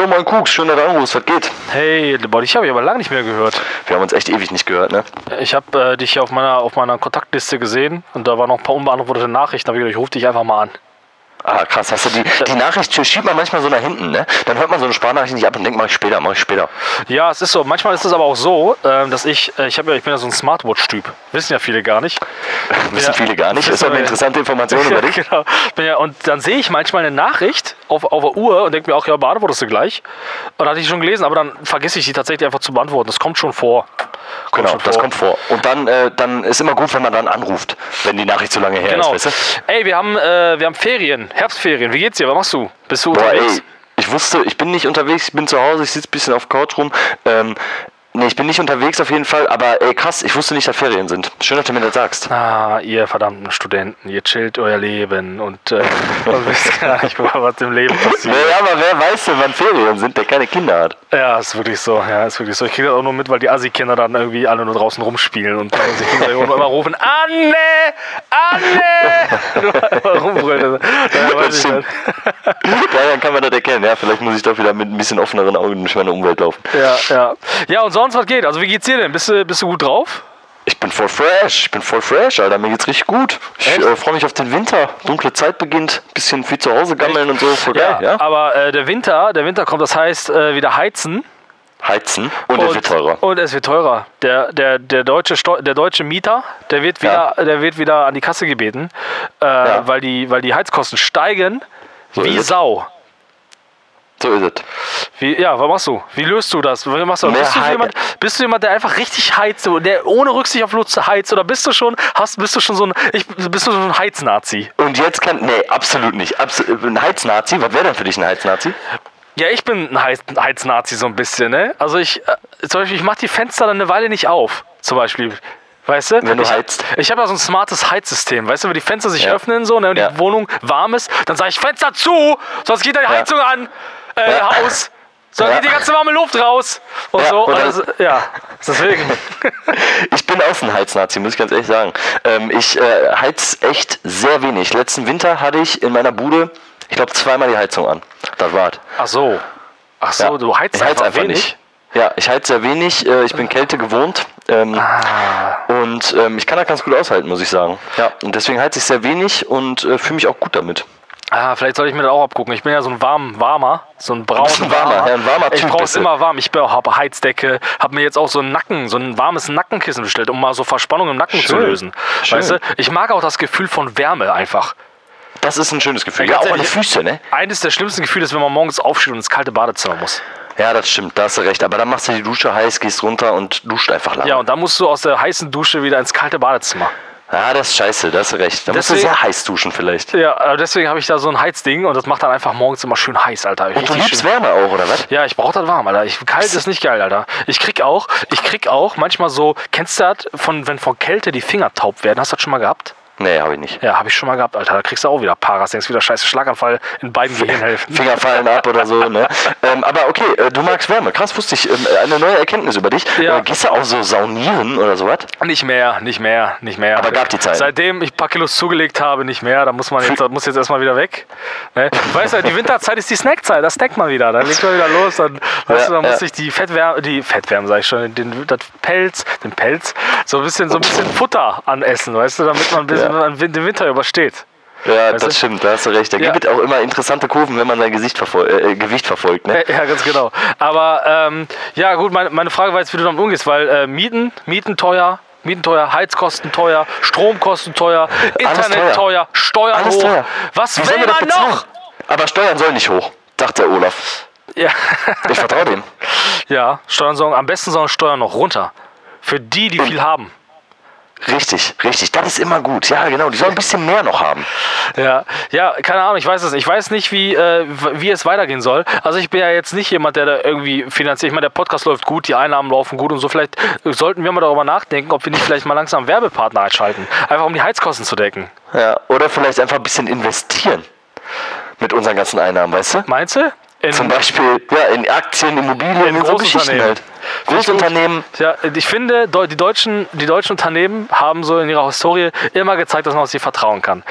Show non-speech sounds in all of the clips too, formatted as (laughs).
Jo, mein Kuks, schön, dass du anrufst, was geht? Hey, boah, dich habe ich aber lange nicht mehr gehört. Wir haben uns echt ewig nicht gehört, ne? Ich habe äh, dich auf meiner, auf meiner Kontaktliste gesehen und da waren noch ein paar unbeantwortete Nachrichten. Da habe ich gedacht, ich rufe dich einfach mal an. Ah, krass, hast du die, die Nachricht schiebt man manchmal so nach hinten, ne? Dann hört man so eine Sprachnachricht nicht ab und denkt, mach ich später, mach ich später. Ja, es ist so. Manchmal ist es aber auch so, ähm, dass ich, äh, ich, hab ja, ich bin ja so ein Smartwatch-Typ. Wissen ja viele gar nicht. (laughs) Wissen viele gar nicht. Ist doch eine interessante Information (laughs) über dich. genau. Ja, und dann sehe ich manchmal eine Nachricht auf, auf der Uhr und denke mir auch, ja, beantwortest du gleich. Und hatte ich schon gelesen, aber dann vergesse ich sie tatsächlich einfach zu beantworten. Das kommt schon vor. Kommt Genau, das kommt vor. Und dann, äh, dann ist immer gut, wenn man dann anruft, wenn die Nachricht so lange her Genau. ist, weißt du? Ey, wir haben, äh, wir haben Ferien, Herbstferien. Wie geht's dir? Was machst du? Bist du Boah, unterwegs? ey, ich wusste, ich bin nicht unterwegs, ich bin zu Hause, ich sitze ein bisschen auf Couch rum. Ähm, nee, ich bin nicht unterwegs auf jeden Fall, aber ey, krass, ich wusste nicht, dass Ferien sind. Schön, dass du mir das sagst. Ah, ihr verdammten Studenten, ihr chillt euer Leben und, äh, (laughs) und wisst gar nicht, was im Leben passiert. Ja, aber wer weiß denn, wann Ferien sind, der keine Kinder hat? Ja, ist wirklich so. Ja, ist wirklich so. Ich kriege das auch nur mit, weil die Assi-Kinder dann irgendwie alle nur draußen rumspielen und dann sich gegenseitig immer rufen: Anne! Anne! (laughs) Rumbrüllen. (laughs) Daher weiß ich stimmt. das. Daran kann man das erkennen. Ja, vielleicht muss ich doch wieder mit ein bisschen offeneren Augen durch meine Umwelt laufen. Ja, ja. Ja, und sonst, was geht? Also, wie geht's dir denn? Bist du, bist du gut drauf? Ich bin voll fresh, ich bin voll fresh, Alter. Mir geht's richtig gut. Ich Echt? äh, freue mich auf den Winter. Dunkle Zeit beginnt, bisschen viel zu Hause gammeln und so. Voll geil, ja? Aber äh, der Winter, der Winter kommt, das heißt äh, wieder heizen. Heizen und, es wird teurer. Und es wird teurer. Der, der, der, deutsche, der deutsche Mieter, der wird wieder, der wird wieder an die Kasse gebeten, äh, weil, die, weil die Heizkosten steigen So wie. Sau. So ist es. Wie, ja, was machst du? Wie löst du das? Machst du? Bist, du jemand, bist du jemand, der einfach richtig heizt, der ohne Rücksicht auf Lutz heizt? Oder bist du schon, hast, bist du schon so ein, ich, bist du so ein Heiznazi? Und jetzt kann. Nee, absolut nicht. Abs ein Heiznazi, was wäre denn für dich ein Heiznazi? Ja, ich bin ein Heiz, Heiznazi so ein bisschen, ne? Also ich, äh, zum Beispiel, ich mach die Fenster dann eine Weile nicht auf, zum Beispiel. Weißt du? Wenn du ich, heizt. Ich habe ja so ein smartes Heizsystem. Weißt du, wenn die Fenster sich Ja. öffnen so, ne, und Ja. die Wohnung warm ist, dann sage ich Fenster zu, sonst geht da die Heizung an, äh, Ja. Haus. Sonst Ja. geht die ganze warme Luft raus. Und Ja, so. Das, ja, deswegen. (laughs) Ich bin auch so ein Heiznazi, muss ich ganz ehrlich sagen. Ähm, ich äh, heiz echt sehr wenig. Letzten Winter hatte ich in meiner Bude, ich glaube, zweimal die Heizung an. Das war's. Ach so. Ach so, Ja. du heizt ich heiz einfach, wenig. Ja, ich heiz sehr wenig. Äh, ich bin Kälte gewohnt. Ähm, Ah. Und ähm, ich kann das ganz gut aushalten, muss ich sagen. Ja, und deswegen heiz ich sehr wenig und äh, fühle mich auch gut damit. Ah, vielleicht soll ich mir das auch abgucken. Ich bin ja so ein warm, warmer, so ein braun ein (laughs) warmer, ja, ein warmer Ich Typ brauche es du. immer warm. Ich habe Heizdecke, habe mir jetzt auch so einen Nacken, so ein warmes Nackenkissen bestellt, um mal so Verspannung im Nacken zu Schön. lösen. Schön. Weißt du, ich mag auch das Gefühl von Wärme einfach. Das ist ein schönes Gefühl. Ja, auch an die Füße, ne? Eines der schlimmsten Gefühle ist, wenn man morgens aufsteht und ins kalte Badezimmer muss. Ja, das stimmt, da hast du recht. Aber dann machst du die Dusche heiß, gehst runter und duscht einfach lang. Ja, und dann musst du aus der heißen Dusche wieder ins kalte Badezimmer. Ja, das ist scheiße, da hast du recht. Da musst du Deswegen- sehr heiß duschen vielleicht. Ja, aber deswegen habe ich da so ein Heizding und das macht dann einfach morgens immer schön heiß, Alter. Und du liebst schön. Wärme auch, oder was? Ja, ich brauche das warm, Alter. Ich, kalt ist nicht geil, Alter. Ich krieg auch, ich krieg auch manchmal so, kennst du das, von, wenn von Kälte die Finger taub werden? Hast du das schon mal gehabt? Nee, habe ich nicht. Ja, habe ich schon mal gehabt, Alter. Da kriegst du auch wieder Paras, denkst wieder scheiße Schlaganfall in beiden (laughs) Gehirnhälften. Finger fallen ab oder so, ne? Ähm, aber okay, äh, du magst Wärme. Krass, wusste ich. Ähm, eine neue Erkenntnis über dich. Ja. Äh, gehst du auch so saunieren oder sowas? Nicht mehr, nicht mehr, nicht mehr. Aber gab die Zeit. Seitdem ich ein paar Kilos zugelegt habe, nicht mehr. Da muss man jetzt, muss jetzt erstmal wieder weg. Ne? Weißt du, die Winterzeit ist die Snackzeit, da snackt man wieder. Dann legt man wieder los, dann, weißt Ja, du, dann ja. muss ich die Fettwärme, die Fettwärme, sag ich schon, den das Pelz, den Pelz, so ein bisschen, so ein bisschen Futter anessen, weißt du, damit man ein bisschen Ja. den Winter übersteht. Ja, Weißt das du? stimmt, da hast du recht. Da Ja. gibt es auch immer interessante Kurven, wenn man sein Gesicht verfol äh, Gewicht verfolgt, ne? Ja, ganz genau. Aber ähm, ja, gut, meine, meine Frage war jetzt, wie du damit umgehst, weil äh, Mieten, Mieten teuer, Mieten teuer, Heizkosten teuer, Stromkosten teuer, Internet teuer. teuer, Steuern Alles hoch. teuer. Was sollen will man bezahlen? noch? Aber Steuern sollen nicht hoch, sagt der Olaf. Ja, Ich vertraue dem. (laughs) ja Steuern sollen, am besten sollen Steuern noch runter. Für die, die viel haben. Richtig, richtig. Das ist immer gut. Ja, genau. Die sollen ein bisschen mehr noch haben. Ja, ja, keine Ahnung, ich weiß es nicht. Ich weiß nicht, wie, äh, wie es weitergehen soll. Also ich bin ja jetzt nicht jemand, der da irgendwie finanziert. Ich meine, der Podcast läuft gut, die Einnahmen laufen gut und so. Vielleicht sollten wir mal darüber nachdenken, ob wir nicht vielleicht mal langsam Werbepartner einschalten. Einfach um die Heizkosten zu decken. Ja, oder vielleicht einfach ein bisschen investieren. Mit unseren ganzen Einnahmen, weißt du? Meinst du? In, Zum Beispiel ja, in Aktien, Immobilien, in, so Geschichten Großunternehmen. halt. Großunternehmen. Ja, ich finde, die deutschen, die deutschen Unternehmen haben so in ihrer Historie immer gezeigt, dass man auf sie vertrauen kann.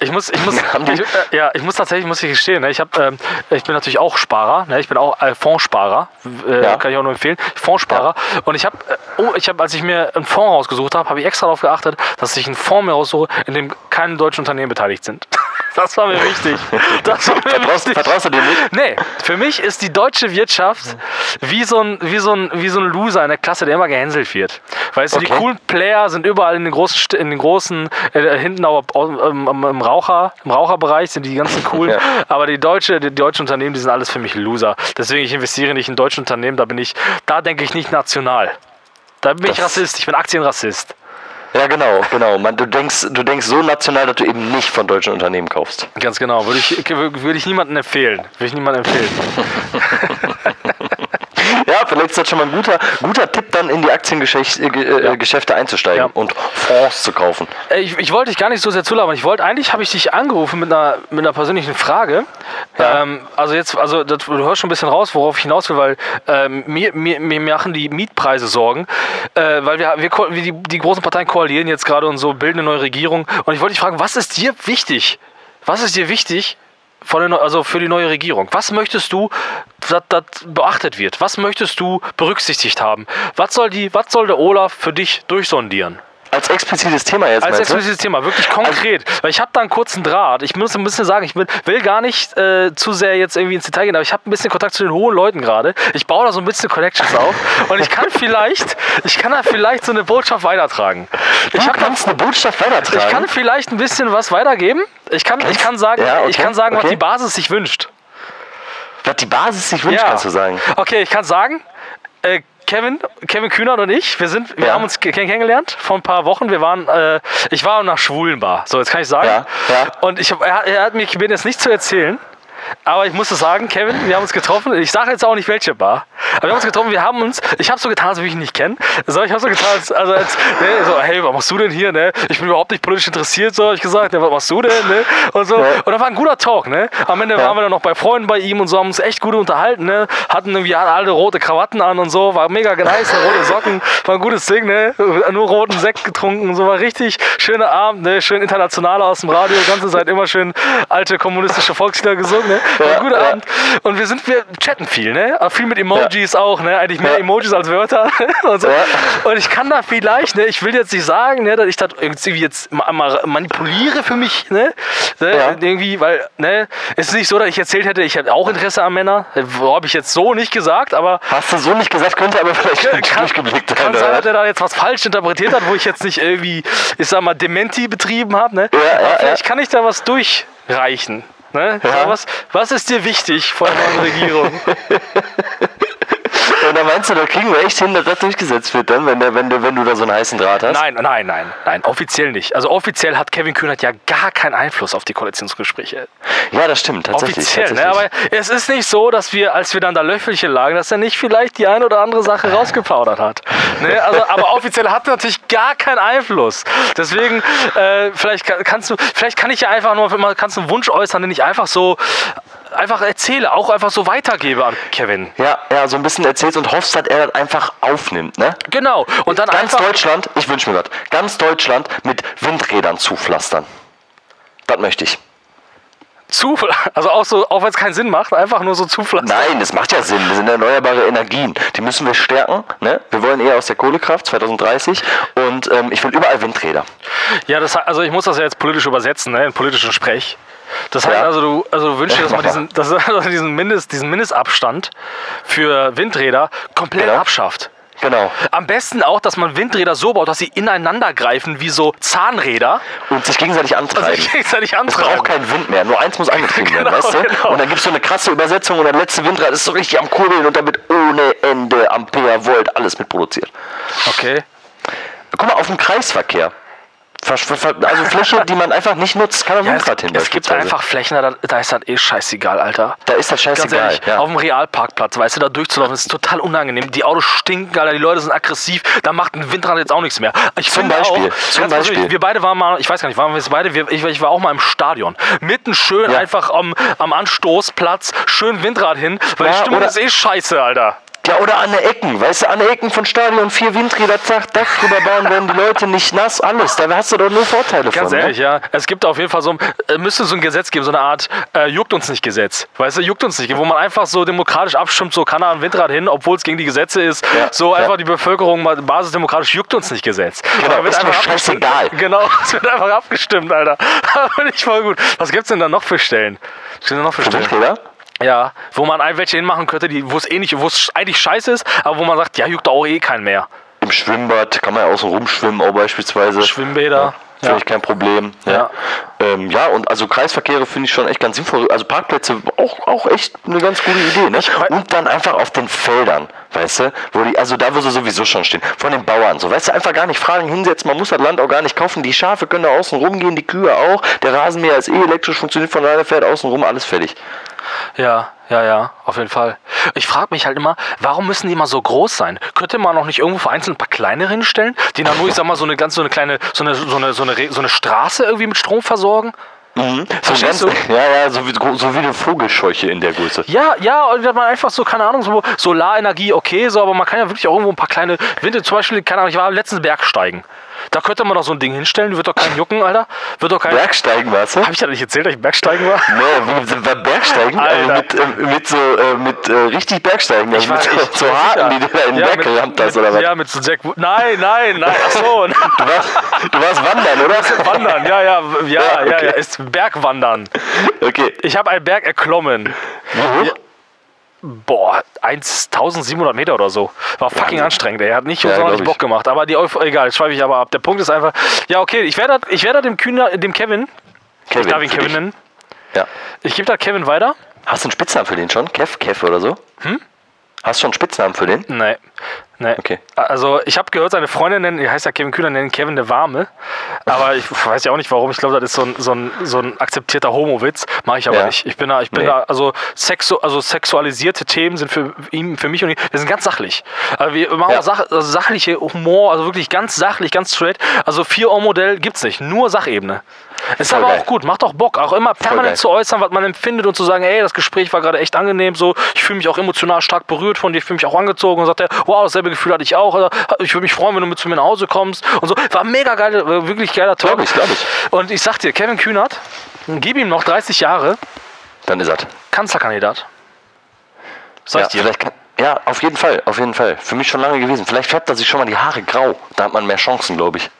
Ich muss, ich muss, (laughs) ich, äh, ja, ich muss tatsächlich, muss ich gestehen, ne, ich, hab, ähm, ich bin natürlich auch Sparer, ne, ich bin auch äh, Fondssparer, äh, Ja. kann ich auch nur empfehlen, Fondssparer. Und ich habe, äh, oh, ich habe, als ich mir einen Fonds rausgesucht habe, habe ich extra darauf geachtet, dass ich einen Fonds mir raussuche, in dem keine deutschen Unternehmen beteiligt sind. (laughs) Das war mir wichtig. Das war mir Vertraust, wichtig. vertraust du dir nicht? Nee, für mich ist die deutsche Wirtschaft wie so ein, wie so ein, wie so ein Loser in der Klasse, der immer gehänselt wird. Weißt du, die coolen Player sind überall in den großen, St- in den großen äh, hinten auch im, im, Raucher, im Raucherbereich sind die ganzen coolen. (laughs) Ja. Aber die, deutsche, die deutschen Unternehmen, die sind alles für mich Loser. Deswegen, ich investiere nicht in deutsche Unternehmen, da bin ich, da denke ich nicht national. Da bin ich Das- Rassist, ich bin Aktienrassist. Ja, genau, genau. Man, du, denkst, du denkst so national, dass du eben nicht von deutschen Unternehmen kaufst. Ganz genau. Würde ich, würde ich niemandem empfehlen. Würde ich niemandem empfehlen. (laughs) Ja, ist das schon mal ein guter, guter Tipp, dann in die Aktiengeschäfte äh, äh, Geschäfte einzusteigen Ja. und Fonds zu kaufen. Äh, Ich, ich wollte dich gar nicht so sehr zulabern. Ich wollte eigentlich habe ich dich angerufen mit einer, mit einer persönlichen Frage. Ja. Ähm, also jetzt, also das, du hörst schon ein bisschen raus, worauf ich hinaus will, weil ähm, mir, mir, mir machen die Mietpreise Sorgen, äh, weil wir, wir, wir die, die großen Parteien koalieren jetzt gerade und so bilden eine neue Regierung. Und ich wollte dich fragen, was ist dir wichtig? Was ist dir wichtig? Von der, also für die neue Regierung. Was möchtest du, dass das beachtet wird? Was möchtest du berücksichtigt haben? Was soll, die, was soll der Olaf für dich durchsondieren? Als explizites Thema jetzt, Als meinst du? explizites Thema, wirklich konkret. Weil ich habe da einen kurzen Draht. Ich muss ein bisschen sagen, ich will, will gar nicht äh, zu sehr jetzt irgendwie ins Detail gehen, aber ich habe ein bisschen Kontakt zu den hohen Leuten gerade. Ich baue da so ein bisschen Connections auf und ich kann vielleicht, ich kann da vielleicht so eine Botschaft weitertragen. Ich, Du da, kannst eine Botschaft weitertragen. ich kann vielleicht ein bisschen was weitergeben. Ich kann, ich kann sagen, Ja, okay, ich kann sagen, was okay. die Basis sich wünscht. Was die Basis sich wünscht, kannst du sagen. Okay, ich kann sagen, äh, Kevin, Kevin Kühnert und ich, wir sind, wir Ja. haben uns ke- kennengelernt vor ein paar Wochen. Wir waren, äh, ich war nach Schwulenbar. So, jetzt kann ich sagen. Ja, ja. Und ich er, hat- er hat mich gebeten, jetzt nicht zu erzählen. Aber ich muss es sagen, Kevin, wir haben uns getroffen. Ich sage jetzt auch nicht welche Bar. Aber wir haben uns getroffen, wir haben uns, ich habe so getan, als würde ich ihn nicht kennen. So, ich habe so getan, als, also als, ne, so, hey, was machst du denn hier, ne? Ich bin überhaupt nicht politisch interessiert, so habe ich gesagt, ne, was machst du denn, ne? Und so. Ja. Und da war ein guter Talk, ne? Am Ende Ja. waren wir dann noch bei Freunden bei ihm und so, haben uns echt gut unterhalten, ne? Hatten irgendwie alle rote Krawatten an und so, war mega nice, rote Socken, war ein gutes Ding, ne? Nur roten Sekt getrunken und so, war richtig schöner Abend, ne? Schön international aus dem Radio, die ganze Zeit immer schön alte kommunistische Volkslieder gesungen, ne? War ein guter. Abend. Und wir sind, wir chatten viel, ne? Viel mit Emojis auch, ne? Eigentlich mehr Ja. Emojis als Wörter (laughs) und so. Ja. Und ich kann da vielleicht, ne? Ich will jetzt nicht sagen, ne? Dass ich das irgendwie jetzt ma- ma- manipuliere für mich, ne? ne? Ja. Irgendwie, weil, ne? Es ist nicht so, dass ich erzählt hätte, ich habe auch Interesse an Männern. Habe ich jetzt so nicht gesagt, aber Hast du so nicht gesagt, könnte aber vielleicht kann, durchgeblickt kann sein. sein, dass er da jetzt was falsch interpretiert hat, wo ich jetzt nicht irgendwie, ich sag mal, Dementi betrieben habe. Ne? Vielleicht kann ich da was durchreichen. Ne? Ja. Was, was ist dir wichtig von der (laughs) Regierung? Und da meinst du, da kriegen wir echt hin, dass das durchgesetzt wird dann, wenn, der, wenn, du, wenn du da so einen heißen Draht hast? Nein, nein, nein, nein, offiziell nicht. Also offiziell hat Kevin Kühnert ja gar keinen Einfluss auf die Koalitionsgespräche. Ja, das stimmt, tatsächlich. Offiziell, ne? tatsächlich. aber es ist nicht so, dass wir, als wir dann da Löffelchen lagen, dass er nicht vielleicht die eine oder andere Sache rausgeplaudert hat. Ne? Also, aber offiziell hat er natürlich gar keinen Einfluss. Deswegen, äh, vielleicht kann- kannst du, vielleicht kann ich ja einfach nur, kannst du einen Wunsch äußern, den ich einfach so einfach erzähle, auch einfach so weitergebe an Kevin. ja, ja, so ein bisschen erzählst und hoffst, dass er das einfach aufnimmt, ne? Genau. Und dann Ganz. Deutschland, ich wünsche mir das, ganz Deutschland mit Windrädern zupflastern. Das möchte ich. Zu, also auch so, auch wenn es keinen Sinn macht, einfach nur so zupflastern. Nein, das macht ja Sinn. Das sind erneuerbare Energien. Die müssen wir stärken. Ne? Wir wollen eher aus der Kohlekraft 2030 und ähm, ich will überall Windräder. Ja, das, also ich muss das ja jetzt politisch übersetzen, ne, in politischen Sprech. Das heißt Ja. also, du, also du wünschst dir, dass man (laughs) diesen, dass, also diesen, Mindest, diesen Mindestabstand für Windräder komplett Genau. abschafft. Genau. Am besten auch, dass man Windräder so baut, dass sie ineinander greifen wie so Zahnräder Und sich gegenseitig antreiben. sich gegenseitig Es braucht antreiben. keinen Wind mehr. Nur eins muss angetrieben werden, Genau, weißt du? genau. Und dann gibt es so eine krasse Übersetzung und der letzte Windrad ist so richtig am Kurbeln und damit ohne Ende Ampere, Volt, alles mitproduziert. Okay. Guck mal, auf dem Kreisverkehr. Also Fläche, die man einfach nicht nutzt, kann man Ja, Windrad hin. es gibt einfach Flächen, da, da ist das eh scheißegal, Alter. Da ist das scheißegal. ehrlich, Ja. auf dem Realparkplatz, weißt du, da durchzulaufen, ist total unangenehm. Die Autos stinken, Alter, die Leute sind aggressiv, da macht ein Windrad jetzt auch nichts mehr. Ich Zum Beispiel, auch, zum Beispiel. wir beide waren mal, ich weiß gar nicht, waren wir jetzt beide, wir, ich, ich war auch mal im Stadion. Mitten schön Ja. einfach am, am Anstoßplatz, schön Windrad hin, weil Ja, die Stimmung ist eh scheiße, Alter. Ja, oder an der Ecken, weißt du, an der Ecken von Stadion, vier Windräder, zack, Dach drüber bauen, werden die Leute nicht nass, alles. Da hast du doch nur Vorteile Ganz von. ehrlich, ne? ja. Es gibt auf jeden Fall so, ein- äh, müsste so ein Gesetz geben, so eine Art äh, juckt uns nicht Gesetz. Weißt du, juckt uns nicht, wo man einfach so demokratisch abstimmt, so kann er ein Windrad hin, obwohl es gegen die Gesetze ist. Ja, So ja. einfach die Bevölkerung mal basisdemokratisch juckt uns nicht Gesetz. Genau, Da wird ist einfach abgestimmt. scheißegal. Genau, (laughs) es wird einfach abgestimmt, Alter. (laughs) Finde ich voll gut. Was gibt's denn da noch für Stellen? Was gibt's denn noch für Für Stellen? Windräder? Ja, wo man ein welche hinmachen könnte, die, wo es eh nicht, wo es eigentlich scheiße ist, aber wo man sagt, ja, juckt auch eh keinen mehr. Im Schwimmbad kann man ja außen rumschwimmen, auch beispielsweise. Schwimmbäder. Finde Ja. ich kein Problem. Ja. Ja, ähm, ja und also Kreisverkehre finde ich schon echt ganz sinnvoll. Also Parkplätze auch, auch echt eine ganz gute Idee. Ne? Und dann einfach auf den Feldern, weißt du, wo die, also da, wo sie sowieso schon stehen, von den Bauern. So, weißt du, einfach gar nicht fragen, hinsetzen, man muss das Land auch gar nicht kaufen. Die Schafe können da außen rumgehen, die Kühe auch. Der Rasenmäher ist eh elektrisch, funktioniert von alleine, fährt außen rum, alles fertig. Ja, ja, ja, auf jeden Fall. Ich frage mich halt immer, warum müssen die immer so groß sein? Könnte man noch nicht irgendwo vereinzelt ein paar kleinere hinstellen, die dann nur, ich sag mal, so eine ganz so eine kleine, so eine, so eine, so eine, so eine Straße irgendwie mit Strom versorgen? Mhm. So Verstehst ganz, du? (laughs) ja, ja, so wie, so wie eine Vogelscheuche in der Größe. Ja, ja, und wenn man einfach so, keine Ahnung, so Solarenergie, okay, so, aber man kann ja wirklich auch irgendwo ein paar kleine Winde, zum Beispiel, keine Ahnung, ich war letztens Bergsteigen. Da könnte man doch so ein Ding hinstellen, wird doch keinen jucken, Alter. Wird doch kein. Bergsteigen, warst du? Hab ich ja nicht erzählt, dass ich Bergsteigen war? (laughs) Nee, wie, bei Bergsteigen, also Alter. mit, äh, mit so, äh, mit äh, richtig Bergsteigen, also mit war- so, ich- so Haken, die du da in den Ja, Berg mit- gerammt hast, mit, oder was? Ja, mit so Jack. Nein, nein, nein, ach so. (laughs) Du, warst, du warst wandern, oder? (laughs) Wandern, ja, ja, ja, ja, Ja, okay. ja, ist Bergwandern. Okay. Ich habe einen Berg erklommen. Wie hoch? Boah, 1700 Meter oder so. War fucking Wahnsinn. anstrengend. Er hat nicht Ja, sonderlich. Bock gemacht. Aber die Euph egal, jetzt schweife ich aber ab. Der Punkt ist einfach, ja, okay, ich werde ich werde dem Kühner, dem Kevin, Kevin, ich darf ihn Kevin dich. nennen, Ja. ich gebe da Kevin weiter. Hast du einen Spitznamen für den schon? Kev, Kev oder so? Hm? Hast du schon einen Spitznamen für den? Nee. Nee. Okay. Also, ich habe gehört, seine Freundin nennen, die heißt ja Kevin Kühner, nennen Kevin der Warme. Aber ich (laughs) weiß ja auch nicht warum. Ich glaube, das ist so ein, so ein, so ein akzeptierter Homo-Witz. Mache ich aber Ja. nicht. Ich bin da, ich bin Nee. da, also, sexu also sexualisierte Themen sind für ihn, für mich und ihn, wir sind ganz sachlich. Also wir machen Ja. auch Sach also sachliche Humor, also wirklich ganz sachlich, ganz straight. Also 4-Ohr-Modell gibt's nicht, nur Sachebene. Ist Voll aber geil. auch gut, macht auch Bock, auch immer permanent zu äußern, was man empfindet und zu sagen, ey, das Gespräch war gerade echt angenehm, so, ich fühle mich auch emotional stark berührt von dir, ich fühle mich auch angezogen und sagt er, wow, dasselbe Gefühl hatte ich auch, oder ich würde mich freuen, wenn du mit zu mir nach Hause kommst und so. War mega geil, war wirklich geiler Talk. Glaub ich, glaub ich. Und ich sag dir, Kevin Kühnert, gib ihm noch 30 Jahre, Dann ist er. Kanzlerkandidat. Sag Ja, ich dir. vielleicht kann, ja, auf jeden Fall, auf jeden Fall. Für mich schon lange gewesen. Vielleicht färbt er sich schon mal die Haare grau. Da hat man mehr Chancen, glaube ich.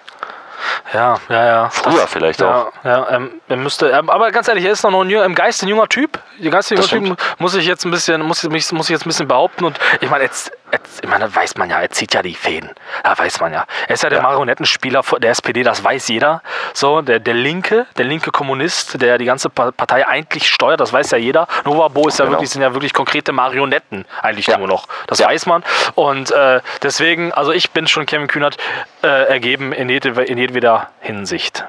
Ja, ja, ja. Früher vielleicht ja, auch. Ja, ähm, er müsste, ähm, aber ganz ehrlich, er ist noch ein im Geist ein junger Typ. Das junger Typ muss ich jetzt ein bisschen, muss, ich- muss ich jetzt ein bisschen behaupten. Und ich meine, jetzt, jetzt, ich meine, weiß man ja, er zieht ja die Fäden. Ja, weiß man ja. Er ist ja der Ja. Marionettenspieler der SPD, das weiß jeder. So, der, der Linke, der linke Kommunist, der die ganze Pa- Partei eigentlich steuert, das weiß ja jeder. Novabo ist ja Genau. wirklich, sind ja wirklich konkrete Marionetten eigentlich Ja. nur noch. Das Ja. weiß man. Und äh, deswegen, also ich bin schon Kevin Kühnert äh, ergeben in, jede, in jedweder Hinsicht.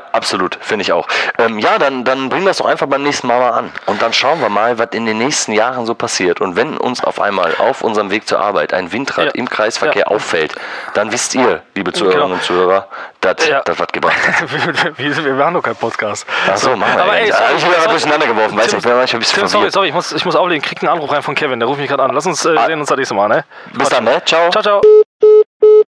Ja, absolut, finde ich auch. Ähm, ja, dann, dann bringen wir es doch einfach beim nächsten Mal mal an. Und dann schauen wir mal, was in den nächsten Jahren so passiert. Und wenn uns auf einmal auf unserem Weg zur Arbeit ein Windrad Ja. im Kreisverkehr Ja. auffällt, dann wisst ihr, liebe Zuhörerinnen Genau. und Zuhörer, dass Ja. das was gebracht hat. (laughs) wir, wir, machen doch keinen Podcast. Ach so, machen wir Aber ey, sorry, Ah, ich bin sorry. durcheinander geworfen, du, ich bin manchmal ein bisschen Tim, sorry, sorry, ich muss, ich muss auflegen. Krieg einen Anruf rein von Kevin, der ruft mich gerade an. Lass uns äh, Ah. sehen uns das nächste Mal, ne? Bis dann, ne? Ciao. Ciao, ciao.